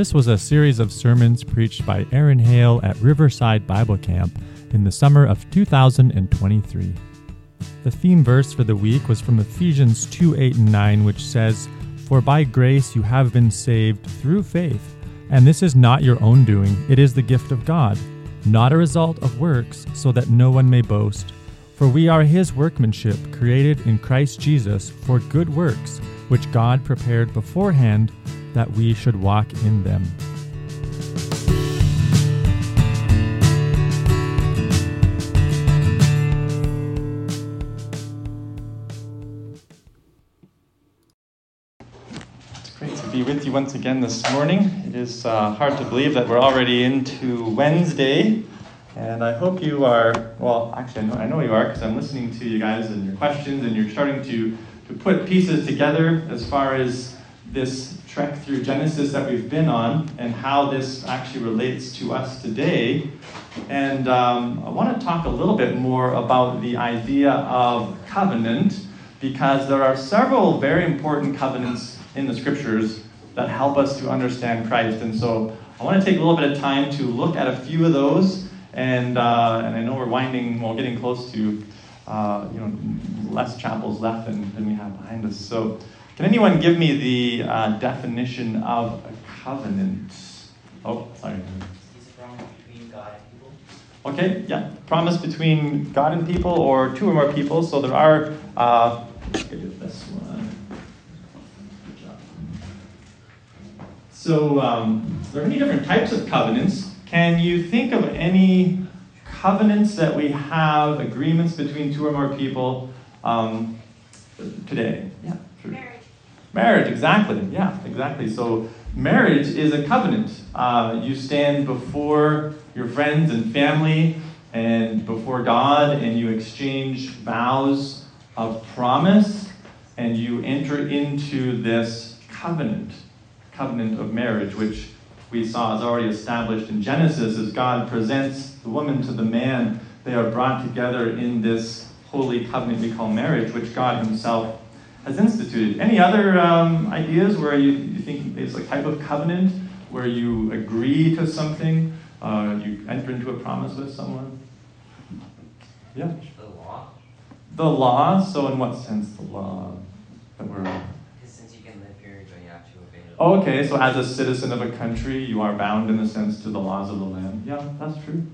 This was a series of sermons preached by Aaron Hale at Riverside Bible Camp in the summer of 2023. The theme verse for the week was from Ephesians 2 8 and 9, which says, For by grace you have been saved through faith, and this is not your own doing, it is the gift of God, not a result of works, so that no one may boast. For we are his workmanship, created in Christ Jesus for good works, which God prepared beforehand that we should walk in them. It's great to be with you once again this morning. It is uh, hard to believe that we're already into Wednesday, and I hope you are. Well, actually, I know, I know you are because I'm listening to you guys and your questions, and you're starting to, to put pieces together as far as this trek through Genesis that we've been on and how this actually relates to us today. And um, I want to talk a little bit more about the idea of covenant because there are several very important covenants in the scriptures that help us to understand Christ. And so I want to take a little bit of time to look at a few of those. And, uh, and I know we're winding, well, getting close to, uh, you know, less chapels left than, than we have behind us. So can anyone give me the uh, definition of a covenant? Oh, sorry. Okay, yeah. Promise between God and people or two or more people. So there are, uh, this one. So um, there are many different types of covenants. Can you think of any covenants that we have, agreements between two or more people um, today? Yeah. Sure. Marriage. Exactly. Yeah, exactly. So marriage is a covenant. Uh, you stand before your friends and family and before God, and you exchange vows of promise, and you enter into this covenant, covenant of marriage, which we saw is already established in Genesis as God presents the woman to the man. They are brought together in this holy covenant we call marriage, which God Himself has instituted. Any other um, ideas where you, you think it's a type of covenant where you agree to something, uh, you enter into a promise with someone? Yeah. The law. The law. So, in what sense the law that we're? Since you can live here, you have to obey. Oh, okay, so as a citizen of a country, you are bound in a sense to the laws of the land. Yeah, that's true.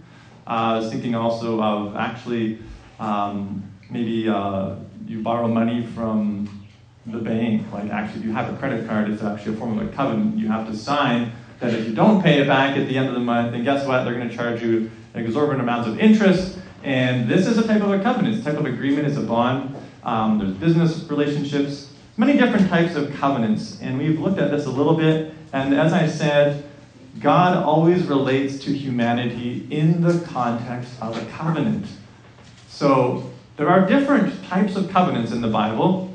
Uh, I was thinking also of actually um, maybe uh, you borrow money from the bank. Like actually, if you have a credit card, it's actually a form of a covenant. You have to sign that if you don't pay it back at the end of the month, then guess what? They're going to charge you exorbitant amounts of interest. And this is a type of a covenant. It's a type of agreement. It's a bond. Um, there's business relationships, many different types of covenants. And we've looked at this a little bit. And as I said, God always relates to humanity in the context of a covenant. So there are different types of covenants in the Bible.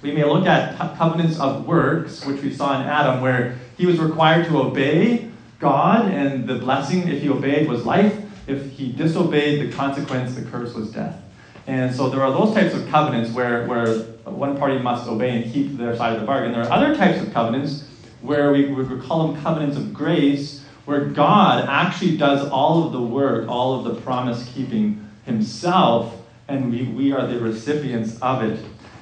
We may look at covenants of works, which we saw in Adam, where he was required to obey God, and the blessing, if he obeyed, was life. If he disobeyed, the consequence, the curse, was death. And so there are those types of covenants where, where one party must obey and keep their side of the bargain. There are other types of covenants where we would call them covenants of grace, where God actually does all of the work, all of the promise keeping himself, and we, we are the recipients of it.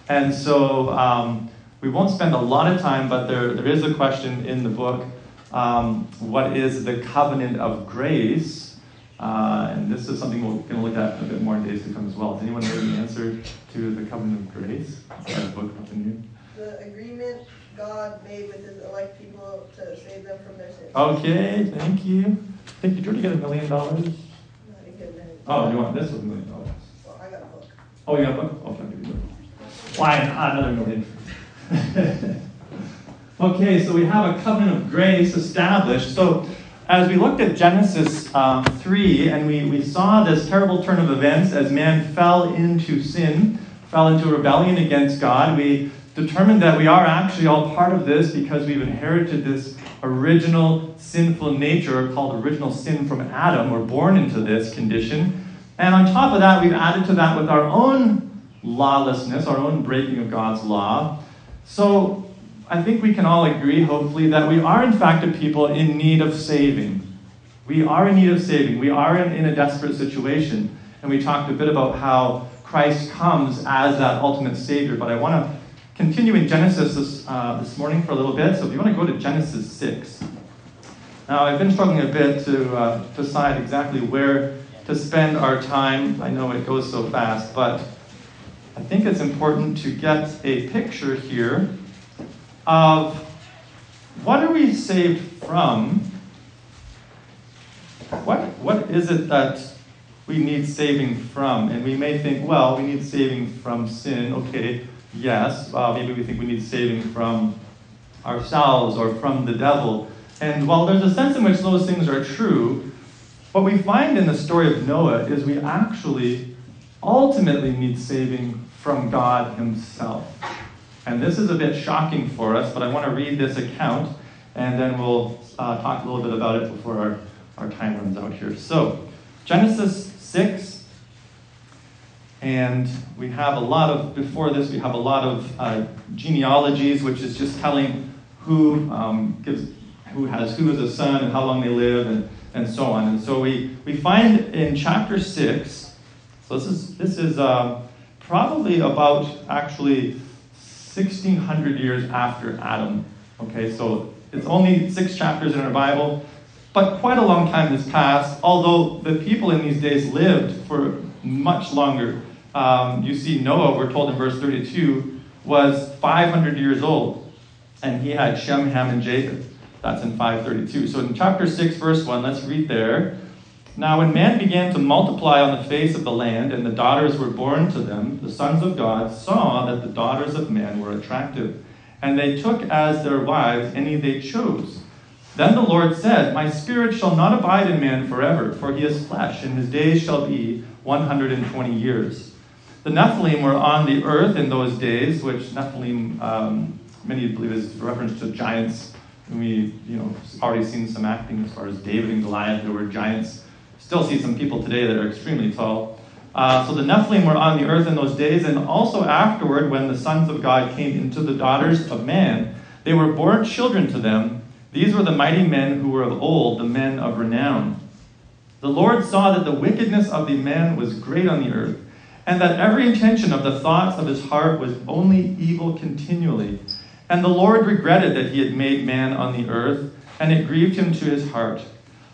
And so um, we won't spend a lot of time, but there, there is a question in the book um, what is the covenant of grace? Uh, and this is something we're going to look at a bit more in days to come as well. Does anyone know the answer to the covenant of grace? That book The agreement God made with his elect people to save them from their sins. Okay, thank you. Thank you. Did you get a million dollars? Oh, you want this with a million dollars? Well, I got a book. Oh, you a book? Okay, I'll you. Why another million? okay, so we have a covenant of grace established. So as we looked at Genesis um, 3 and we, we saw this terrible turn of events as man fell into sin, fell into rebellion against God, we determined that we are actually all part of this because we've inherited this original sinful nature called original sin from Adam. We're born into this condition. And on top of that, we've added to that with our own lawlessness, our own breaking of God's law. So I think we can all agree, hopefully, that we are in fact a people in need of saving. We are in need of saving. We are in, in a desperate situation. And we talked a bit about how Christ comes as that ultimate Savior. But I want to continue in Genesis this, uh, this morning for a little bit. So if you want to go to Genesis 6. Now, I've been struggling a bit to uh, decide exactly where to spend our time. I know it goes so fast, but I think it's important to get a picture here of what are we saved from? What, what is it that we need saving from? And we may think, well, we need saving from sin. Okay, yes. Uh, maybe we think we need saving from ourselves or from the devil. And while there's a sense in which those things are true, what we find in the story of Noah is we actually ultimately need saving from God Himself. And this is a bit shocking for us, but I want to read this account and then we'll uh, talk a little bit about it before our, our time runs out here. So, Genesis 6, and we have a lot of, before this, we have a lot of uh, genealogies, which is just telling who um, gives, who has who as a son and how long they live and, and so on. And so we, we find in chapter 6, so this is, this is uh, probably about actually 1600 years after Adam. Okay, so it's only six chapters in our Bible, but quite a long time has passed, although the people in these days lived for much longer. Um, you see, Noah, we're told in verse 32, was 500 years old, and he had Shem, Ham, and Japheth. That's in 532. So in chapter 6, verse 1, let's read there. Now, when man began to multiply on the face of the land, and the daughters were born to them, the sons of God saw that the daughters of man were attractive, and they took as their wives any they chose. Then the Lord said, My spirit shall not abide in man forever, for he is flesh, and his days shall be 120 years. The Nephilim were on the earth in those days, which Nephilim, um, many believe is reference to giants. We, you know, already seen some acting as far as David and Goliath. There were giants Still see some people today that are extremely tall. Uh, so the Nephilim were on the earth in those days, and also afterward, when the sons of God came into the daughters of man, they were born children to them. These were the mighty men who were of old, the men of renown. The Lord saw that the wickedness of the man was great on the earth, and that every intention of the thoughts of his heart was only evil continually. And the Lord regretted that he had made man on the earth, and it grieved him to his heart.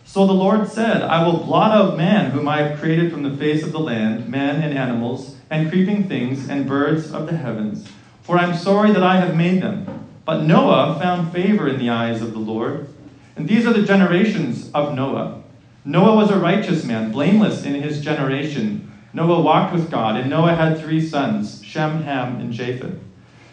So the Lord said, I will blot out man, whom I have created from the face of the land, man and animals, and creeping things, and birds of the heavens, for I am sorry that I have made them. But Noah found favor in the eyes of the Lord. And these are the generations of Noah. Noah was a righteous man, blameless in his generation. Noah walked with God, and Noah had three sons Shem, Ham, and Japheth.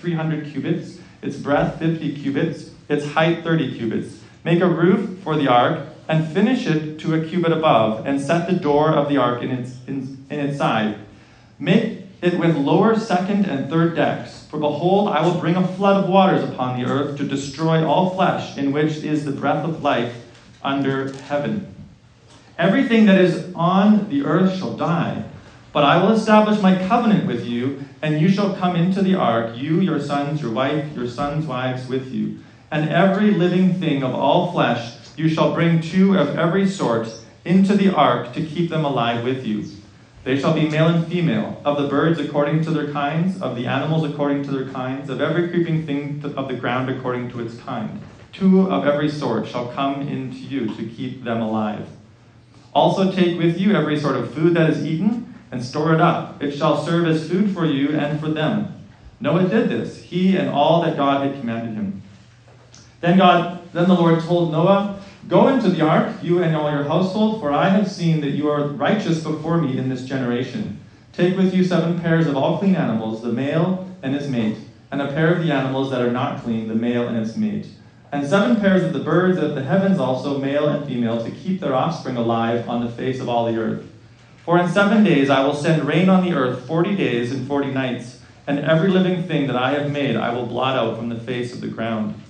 300 cubits, its breadth, 50 cubits, its height, 30 cubits. Make a roof for the ark and finish it to a cubit above, and set the door of the ark in its, in, in its side. Make it with lower, second, and third decks. For behold, I will bring a flood of waters upon the earth to destroy all flesh, in which is the breath of life under heaven. Everything that is on the earth shall die. But I will establish my covenant with you, and you shall come into the ark, you, your sons, your wife, your sons' wives with you, and every living thing of all flesh you shall bring two of every sort into the ark to keep them alive with you. They shall be male and female, of the birds according to their kinds, of the animals according to their kinds, of every creeping thing of the ground according to its kind. Two of every sort shall come into you to keep them alive. Also take with you every sort of food that is eaten, and store it up. It shall serve as food for you and for them. Noah did this, he and all that God had commanded him. Then God, then the Lord told Noah, Go into the ark, you and all your household, for I have seen that you are righteous before me in this generation. Take with you seven pairs of all clean animals, the male and his mate, and a pair of the animals that are not clean, the male and its mate, and seven pairs of the birds of the heavens also, male and female, to keep their offspring alive on the face of all the earth. For in seven days I will send rain on the earth forty days and forty nights, and every living thing that I have made I will blot out from the face of the ground.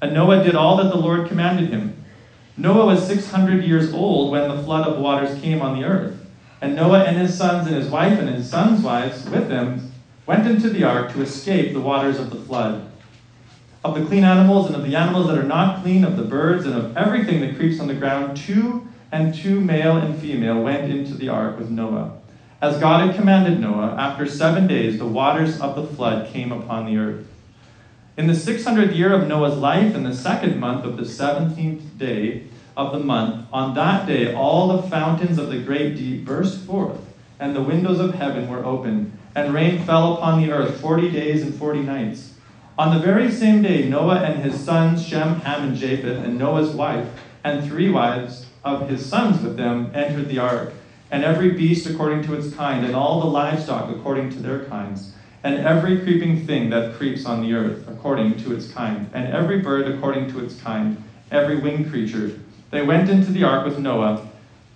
And Noah did all that the Lord commanded him. Noah was six hundred years old when the flood of waters came on the earth. And Noah and his sons and his wife and his sons' wives with them went into the ark to escape the waters of the flood. Of the clean animals and of the animals that are not clean, of the birds and of everything that creeps on the ground, two and two male and female went into the ark with Noah. As God had commanded Noah, after seven days the waters of the flood came upon the earth. In the 600th year of Noah's life, in the second month of the 17th day of the month, on that day all the fountains of the great deep burst forth, and the windows of heaven were opened, and rain fell upon the earth forty days and forty nights. On the very same day, Noah and his sons, Shem, Ham, and Japheth, and Noah's wife, and three wives of his sons with them, entered the ark, and every beast according to its kind, and all the livestock according to their kinds, and every creeping thing that creeps on the earth according to its kind, and every bird according to its kind, every winged creature. They went into the ark with Noah,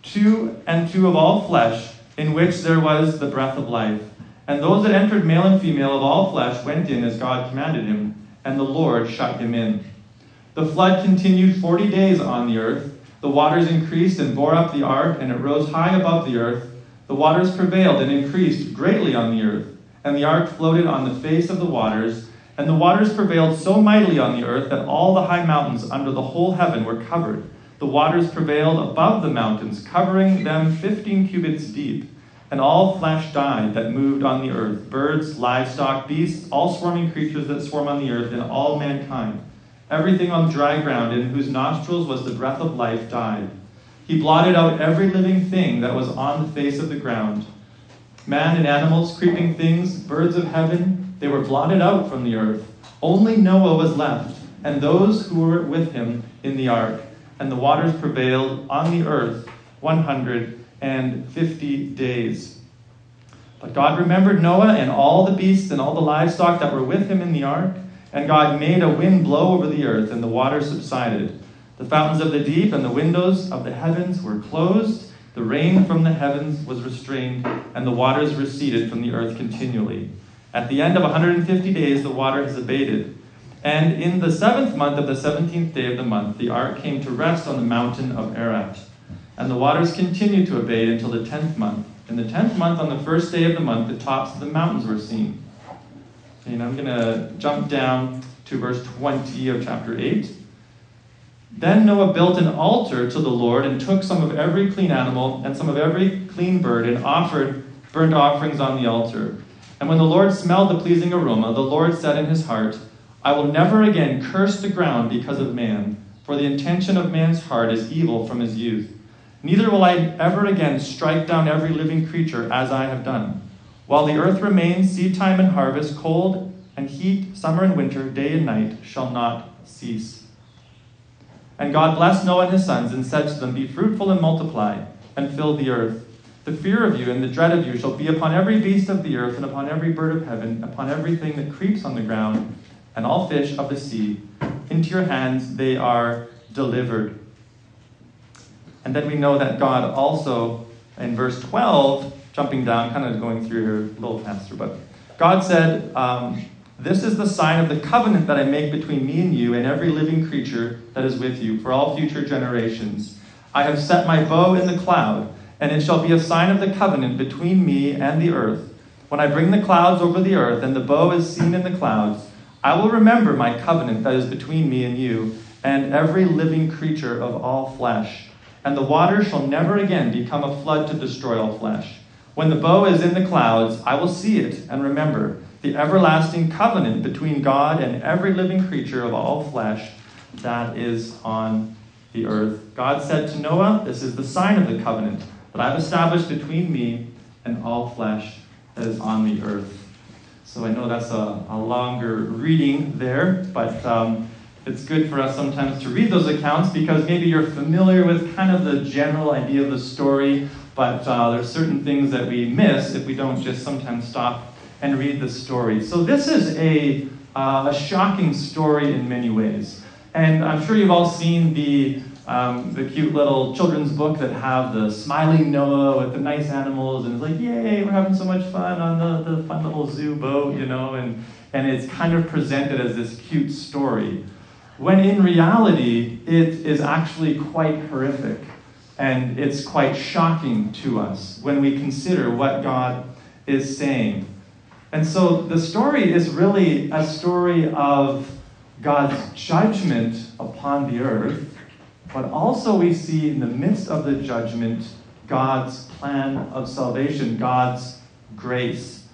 two and two of all flesh, in which there was the breath of life. And those that entered, male and female of all flesh, went in as God commanded him, and the Lord shut him in. The flood continued forty days on the earth. The waters increased and bore up the ark, and it rose high above the earth. The waters prevailed and increased greatly on the earth, and the ark floated on the face of the waters. And the waters prevailed so mightily on the earth that all the high mountains under the whole heaven were covered. The waters prevailed above the mountains, covering them fifteen cubits deep. And all flesh died that moved on the earth birds, livestock, beasts, all swarming creatures that swarm on the earth, and all mankind. Everything on dry ground, in whose nostrils was the breath of life, died. He blotted out every living thing that was on the face of the ground. Man and animals, creeping things, birds of heaven, they were blotted out from the earth. Only Noah was left, and those who were with him in the ark. And the waters prevailed on the earth 150 days. But God remembered Noah and all the beasts and all the livestock that were with him in the ark. And God made a wind blow over the earth, and the waters subsided. The fountains of the deep and the windows of the heavens were closed. The rain from the heavens was restrained, and the waters receded from the earth continually. At the end of 150 days, the water has abated. And in the seventh month of the seventeenth day of the month, the ark came to rest on the mountain of Ararat. And the waters continued to abate until the tenth month. In the tenth month, on the first day of the month, the tops of the mountains were seen. And I'm going to jump down to verse 20 of chapter 8. Then Noah built an altar to the Lord and took some of every clean animal and some of every clean bird and offered burnt offerings on the altar. And when the Lord smelled the pleasing aroma, the Lord said in his heart, I will never again curse the ground because of man, for the intention of man's heart is evil from his youth. Neither will I ever again strike down every living creature as I have done. While the earth remains, seed time and harvest, cold and heat, summer and winter, day and night shall not cease. And God blessed Noah and his sons and said to them, Be fruitful and multiply, and fill the earth. The fear of you and the dread of you shall be upon every beast of the earth, and upon every bird of heaven, upon everything that creeps on the ground, and all fish of the sea. Into your hands they are delivered. And then we know that God also, in verse 12, jumping down, kind of going through here a little faster, but God said, um, This is the sign of the covenant that I make between me and you and every living creature that is with you for all future generations. I have set my bow in the cloud, and it shall be a sign of the covenant between me and the earth. When I bring the clouds over the earth, and the bow is seen in the clouds, I will remember my covenant that is between me and you and every living creature of all flesh. And the water shall never again become a flood to destroy all flesh. When the bow is in the clouds, I will see it and remember the everlasting covenant between God and every living creature of all flesh that is on the earth. God said to Noah, This is the sign of the covenant that I've established between me and all flesh that is on the earth. So I know that's a, a longer reading there, but um, it's good for us sometimes to read those accounts because maybe you're familiar with kind of the general idea of the story, but uh, there's certain things that we miss if we don't just sometimes stop and read the story. So this is a uh, a shocking story in many ways. And I'm sure you've all seen the, um, the cute little children's book that have the smiling Noah with the nice animals, and it's like, yay, we're having so much fun on the, the fun little zoo boat, you know, and, and it's kind of presented as this cute story. When in reality, it is actually quite horrific. And it's quite shocking to us when we consider what God is saying. And so the story is really a story of God's judgment upon the earth, but also we see in the midst of the judgment God's plan of salvation, God's grace.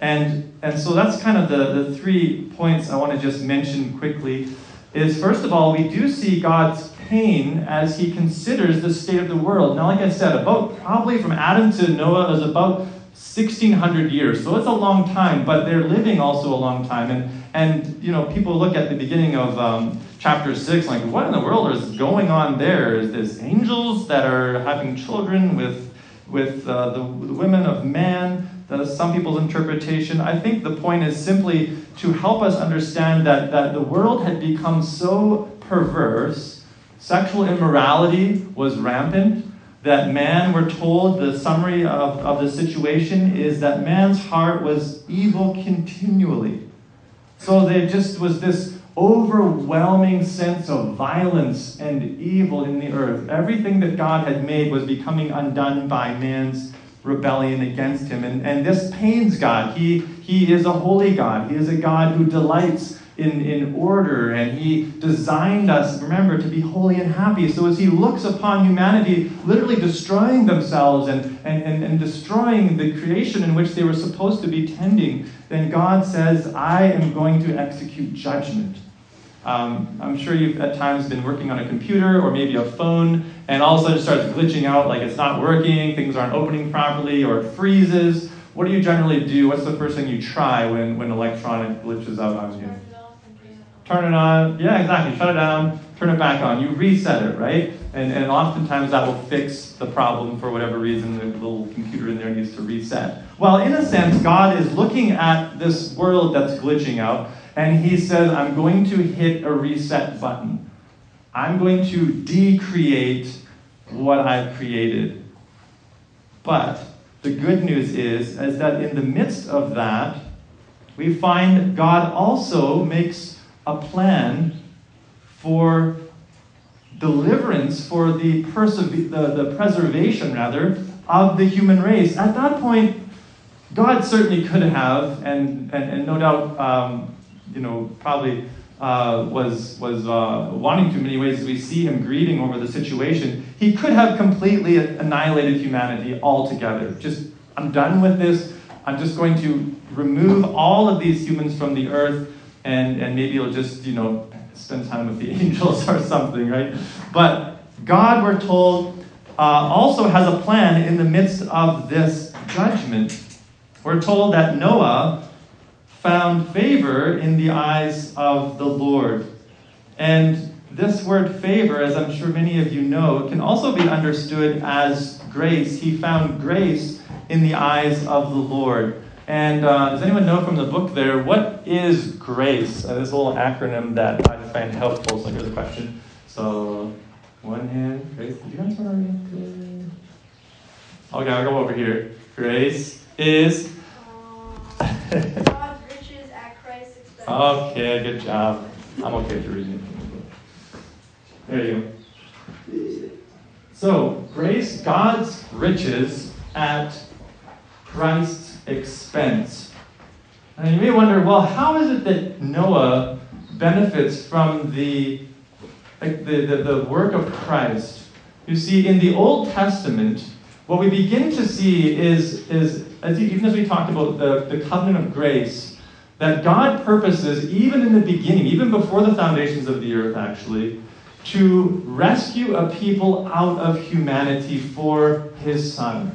And, and so that's kind of the, the three points I want to just mention quickly. Is first of all, we do see God's pain as he considers the state of the world. Now, like I said, about probably from Adam to Noah is about 1600 years. So it's a long time, but they're living also a long time. And, and you know, people look at the beginning of um, chapter 6, like, what in the world is going on there? Is this angels that are having children with, with uh, the, the women of man? That's some people's interpretation. I think the point is simply to help us understand that, that the world had become so perverse Sexual immorality was rampant. That man, we're told, the summary of, of the situation is that man's heart was evil continually. So there just was this overwhelming sense of violence and evil in the earth. Everything that God had made was becoming undone by man's rebellion against him. And, and this pains God. He, he is a holy God, He is a God who delights in, in order, and He designed us, remember, to be holy and happy. So as He looks upon humanity literally destroying themselves and, and, and, and destroying the creation in which they were supposed to be tending, then God says, I am going to execute judgment. Um, I'm sure you've at times been working on a computer or maybe a phone, and all of a sudden it starts glitching out, like it's not working, things aren't opening properly, or it freezes. What do you generally do? What's the first thing you try when, when electronic glitches out on you? Turn it on. Yeah, exactly. Shut it down, turn it back on. You reset it, right? And, and oftentimes that will fix the problem for whatever reason the little computer in there needs to reset. Well, in a sense, God is looking at this world that's glitching out, and He says, I'm going to hit a reset button. I'm going to decreate what I've created. But the good news is, is that in the midst of that, we find God also makes a plan for deliverance, for the, persev- the, the preservation, rather, of the human race. At that point, God certainly could have, and, and, and no doubt, um, you know, probably uh, was, was uh, wanting to in many ways as we see him grieving over the situation. He could have completely annihilated humanity altogether. Just, I'm done with this. I'm just going to remove all of these humans from the earth and, and maybe you'll just, you know, spend time with the angels or something, right? But God, we're told, uh, also has a plan in the midst of this judgment. We're told that Noah found favor in the eyes of the Lord. And this word favor, as I'm sure many of you know, can also be understood as grace. He found grace in the eyes of the Lord. And uh, does anyone know from the book there, what is GRACE? Uh, this little acronym that I find helpful. So here's a question. So, one hand, GRACE. Did you guys Okay, I'll go over here. Grace is. God's riches at Christ's expense. Okay, good job. I'm okay with reading it. There you go. So, grace, God's riches at Christ's expense. And you may wonder, well, how is it that Noah benefits from the, like the, the, the work of Christ? You see, in the Old Testament, what we begin to see is, is as, even as we talked about the, the covenant of grace, that God purposes, even in the beginning, even before the foundations of the earth, actually, to rescue a people out of humanity for his Son.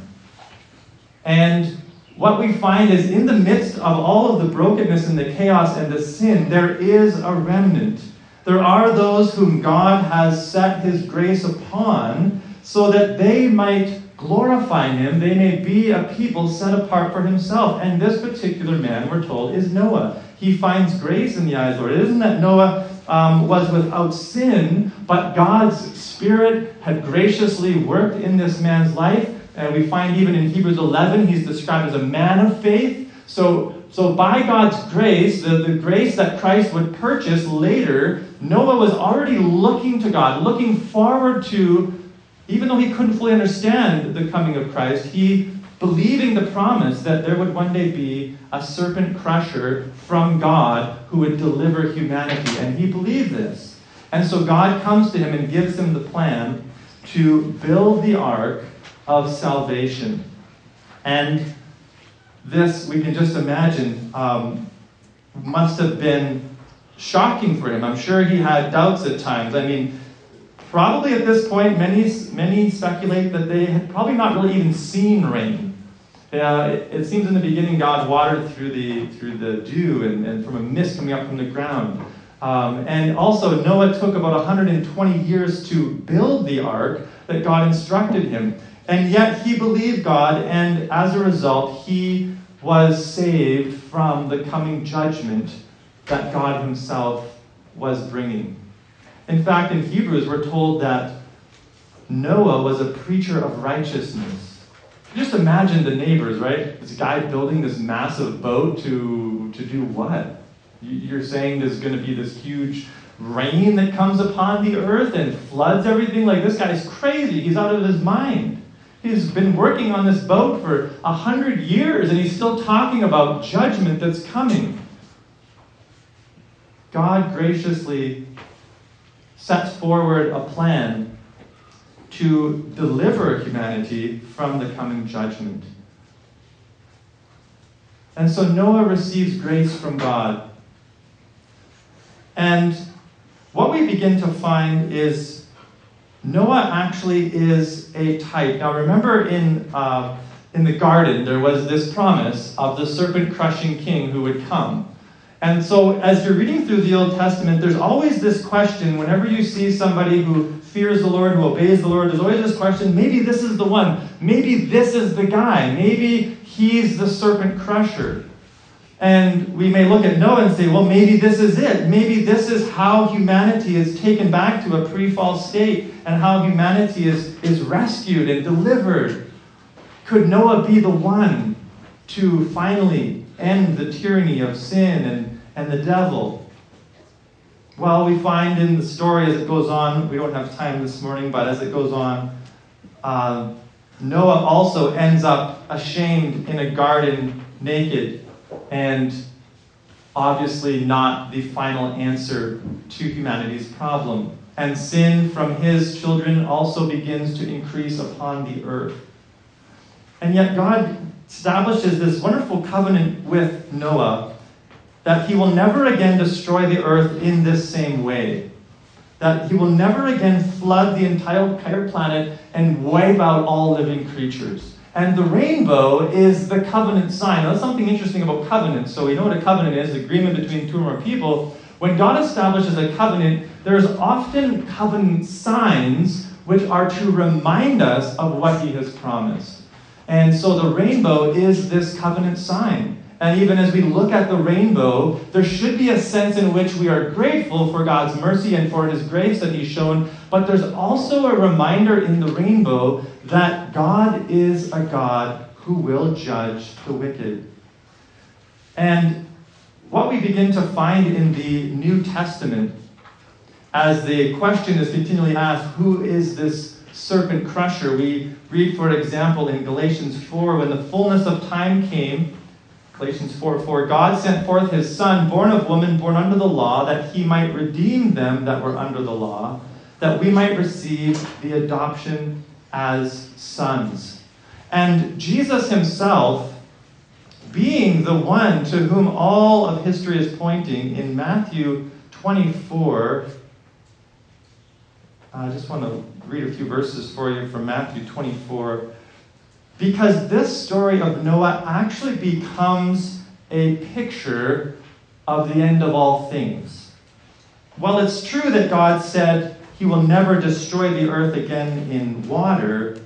And what we find is in the midst of all of the brokenness and the chaos and the sin, there is a remnant. There are those whom God has set his grace upon so that they might glorify him, they may be a people set apart for himself. And this particular man, we're told, is Noah. He finds grace in the eyes of the Lord. It isn't that Noah um, was without sin, but God's Spirit had graciously worked in this man's life. And we find even in Hebrews 11, he's described as a man of faith. So, so by God's grace, the, the grace that Christ would purchase later, Noah was already looking to God, looking forward to, even though he couldn't fully understand the coming of Christ, he believing the promise that there would one day be a serpent crusher from God who would deliver humanity. And he believed this. And so God comes to him and gives him the plan to build the ark of salvation. And this, we can just imagine, um, must have been shocking for him. I'm sure he had doubts at times. I mean, probably at this point, many, many speculate that they had probably not really even seen rain. Uh, it, it, seems in the beginning God watered through the, through the dew and, and from a mist coming up from the ground. Um, and also, Noah took about 120 years to build the ark that God instructed him. And yet, he believed God, and as a result, he was saved from the coming judgment that God himself was bringing. In fact, in Hebrews, we're told that Noah was a preacher of righteousness. Just imagine the neighbors, right? This guy building this massive boat to, to do what? You're saying there's going to be this huge rain that comes upon the earth and floods everything? Like, this guy's crazy. He's out of his mind. He's been working on this boat for a hundred years and he's still talking about judgment that's coming. God graciously sets forward a plan to deliver humanity from the coming judgment. And so Noah receives grace from God. And what we begin to find is Noah actually is a type. Now, remember in, uh, in the garden, there was this promise of the serpent crushing king who would come. And so, as you're reading through the Old Testament, there's always this question whenever you see somebody who fears the Lord, who obeys the Lord, there's always this question maybe this is the one. Maybe this is the guy. Maybe he's the serpent crusher. And we may look at Noah and say, well, maybe this is it. Maybe this is how humanity is taken back to a pre fall state and how humanity is, is rescued and delivered. Could Noah be the one to finally end the tyranny of sin and, and the devil? Well, we find in the story as it goes on, we don't have time this morning, but as it goes on, uh, Noah also ends up ashamed in a garden naked and obviously not the final answer to humanity's problem. And sin from his children also begins to increase upon the earth. And yet, God establishes this wonderful covenant with Noah that he will never again destroy the earth in this same way. That he will never again flood the entire planet and wipe out all living creatures. And the rainbow is the covenant sign. Now, that's something interesting about covenants. So, we know what a covenant is agreement between two or more people. When God establishes a covenant, there's often covenant signs which are to remind us of what He has promised. And so, the rainbow is this covenant sign. And even as we look at the rainbow, there should be a sense in which we are grateful for God's mercy and for His grace that He's shown. But there's also a reminder in the rainbow that God is a God who will judge the wicked. And what we begin to find in the New Testament, as the question is continually asked, who is this serpent crusher? We read, for example, in Galatians 4, when the fullness of time came, Galatians 4 4, God sent forth his Son, born of woman, born under the law, that he might redeem them that were under the law, that we might receive the adoption as sons. And Jesus himself, being the one to whom all of history is pointing, in Matthew 24, I just want to read a few verses for you from Matthew 24. Because this story of Noah actually becomes a picture of the end of all things. While it's true that God said he will never destroy the earth again in water,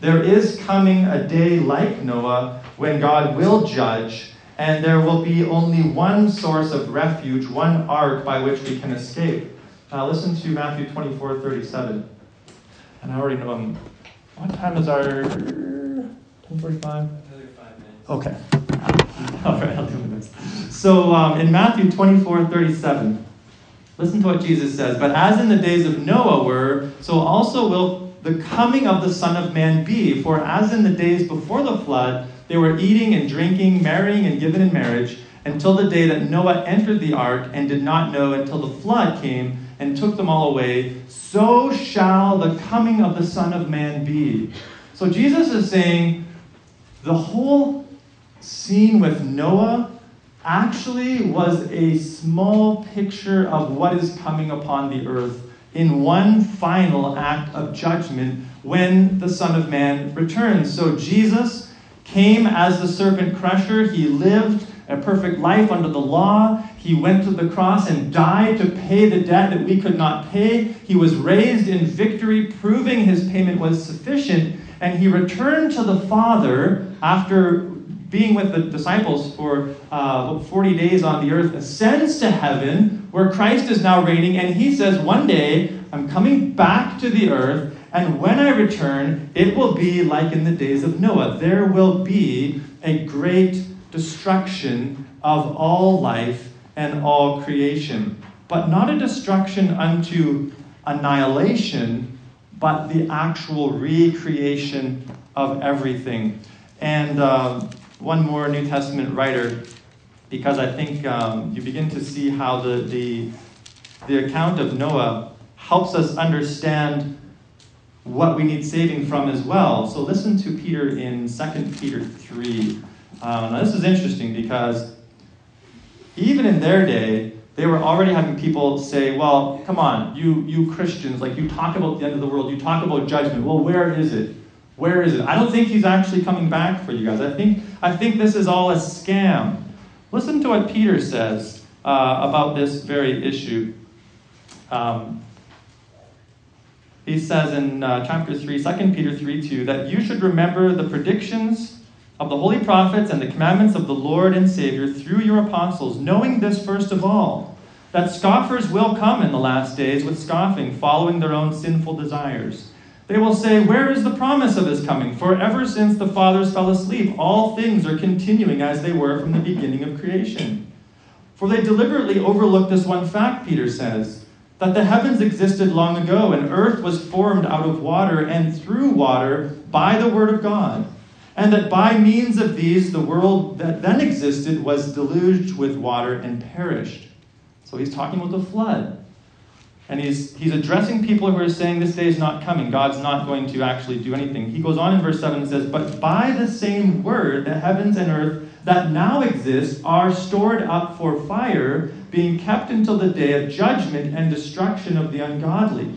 There is coming a day like Noah when God will judge, and there will be only one source of refuge, one ark by which we can escape. Uh, listen to Matthew 24 37. And I already know I'm. What time is our. 1045? Another five minutes. Okay. All right, I'll do this. So um, in Matthew 24 37, listen to what Jesus says. But as in the days of Noah were, so also will the coming of the Son of Man be. For as in the days before the flood, they were eating and drinking, marrying and given in marriage, until the day that Noah entered the ark and did not know until the flood came and took them all away, so shall the coming of the Son of Man be. So Jesus is saying the whole scene with Noah actually was a small picture of what is coming upon the earth in one final act of judgment when the Son of Man returns. So Jesus came as the serpent crusher. He lived a perfect life under the law. He went to the cross and died to pay the debt that we could not pay. He was raised in victory, proving his payment was sufficient. And he returned to the Father after being with the disciples for uh, 40 days on the earth, ascends to heaven where Christ is now reigning. And he says, One day I'm coming back to the earth. And when I return, it will be like in the days of Noah. There will be a great destruction of all life and all creation. But not a destruction unto annihilation, but the actual recreation of everything. And uh, one more New Testament writer, because I think um, you begin to see how the, the, the account of Noah helps us understand what we need saving from as well. So listen to Peter in 2 Peter 3. Um, now, this is interesting because even in their day, they were already having people say, well, come on, you, you Christians, like you talk about the end of the world, you talk about judgment. Well, where is it? Where is it? I don't think he's actually coming back for you guys. I think, I think this is all a scam. Listen to what Peter says uh, about this very issue. Um, he says in uh, chapter 3, 2 Peter 3 2, that you should remember the predictions of the holy prophets and the commandments of the Lord and Savior through your apostles, knowing this first of all, that scoffers will come in the last days with scoffing, following their own sinful desires. They will say, Where is the promise of his coming? For ever since the fathers fell asleep, all things are continuing as they were from the beginning of creation. For they deliberately overlook this one fact, Peter says that the heavens existed long ago, and earth was formed out of water and through water by the word of God, and that by means of these the world that then existed was deluged with water and perished. So he's talking about the flood. And he's, he's addressing people who are saying this day is not coming. God's not going to actually do anything. He goes on in verse 7 and says, But by the same word, the heavens and earth that now exist are stored up for fire, being kept until the day of judgment and destruction of the ungodly.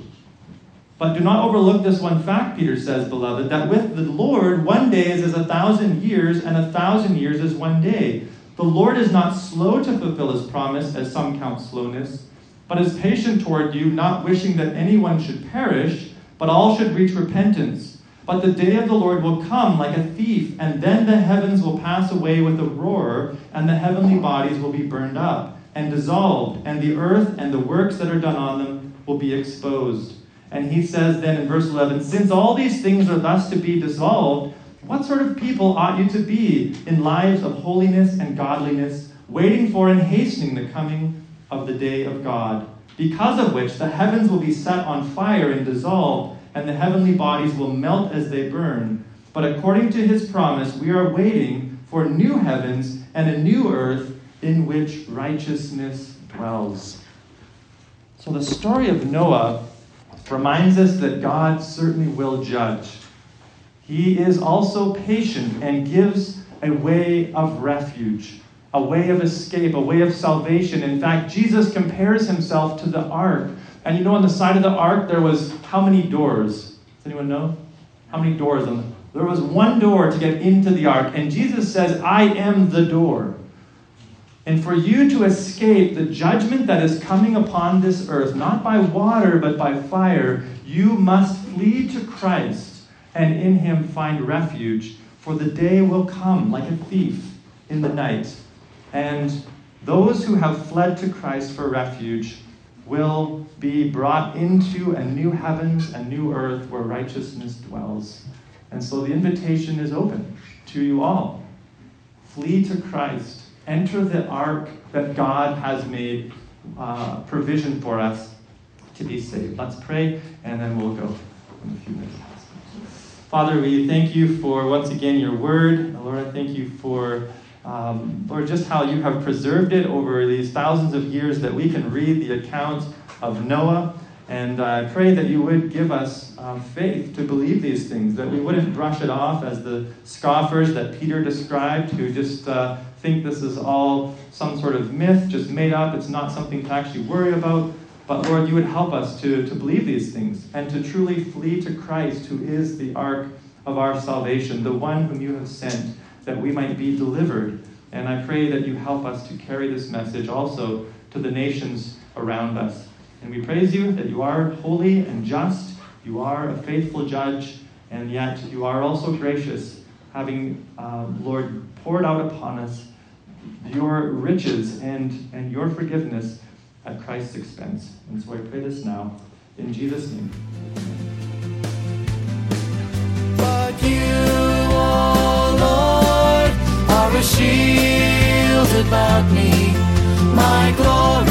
But do not overlook this one fact, Peter says, beloved, that with the Lord one day is as a thousand years, and a thousand years is one day. The Lord is not slow to fulfill his promise, as some count slowness, but is patient toward you, not wishing that anyone should perish, but all should reach repentance. But the day of the Lord will come like a thief, and then the heavens will pass away with a roar, and the heavenly bodies will be burned up and dissolved, and the earth and the works that are done on them will be exposed. And he says then in verse 11, Since all these things are thus to be dissolved, what sort of people ought you to be in lives of holiness and godliness, waiting for and hastening the coming of the day of God, because of which the heavens will be set on fire and dissolved, and the heavenly bodies will melt as they burn? But according to his promise, we are waiting for new heavens and a new earth in which righteousness dwells. So the story of Noah reminds us that God certainly will judge. He is also patient and gives a way of refuge, a way of escape, a way of salvation. In fact, Jesus compares himself to the ark. And you know, on the side of the ark, there was how many doors? Does anyone know? How many doors? On the, there was one door to get into the ark. And Jesus says, I am the door. And for you to escape the judgment that is coming upon this earth, not by water, but by fire, you must flee to Christ and in him find refuge, for the day will come like a thief in the night, and those who have fled to Christ for refuge will be brought into a new heavens and new earth where righteousness dwells. And so the invitation is open to you all. Flee to Christ. Enter the ark that God has made uh, provision for us to be saved. Let's pray, and then we'll go in a few minutes. Father, we thank you for once again your word. Lord, I thank you for, um, Lord, just how you have preserved it over these thousands of years that we can read the account of Noah. And I pray that you would give us um, faith to believe these things, that we wouldn't brush it off as the scoffers that Peter described, who just uh, think this is all some sort of myth, just made up. It's not something to actually worry about. But Lord, you would help us to, to believe these things and to truly flee to Christ, who is the ark of our salvation, the one whom you have sent, that we might be delivered. And I pray that you help us to carry this message also to the nations around us. And we praise you that you are holy and just, you are a faithful judge, and yet you are also gracious, having, uh, Lord, poured out upon us your riches and, and your forgiveness at Christ's expense. And so I pray this now in Jesus' name. But you, Lord, are a shield about me, my glory,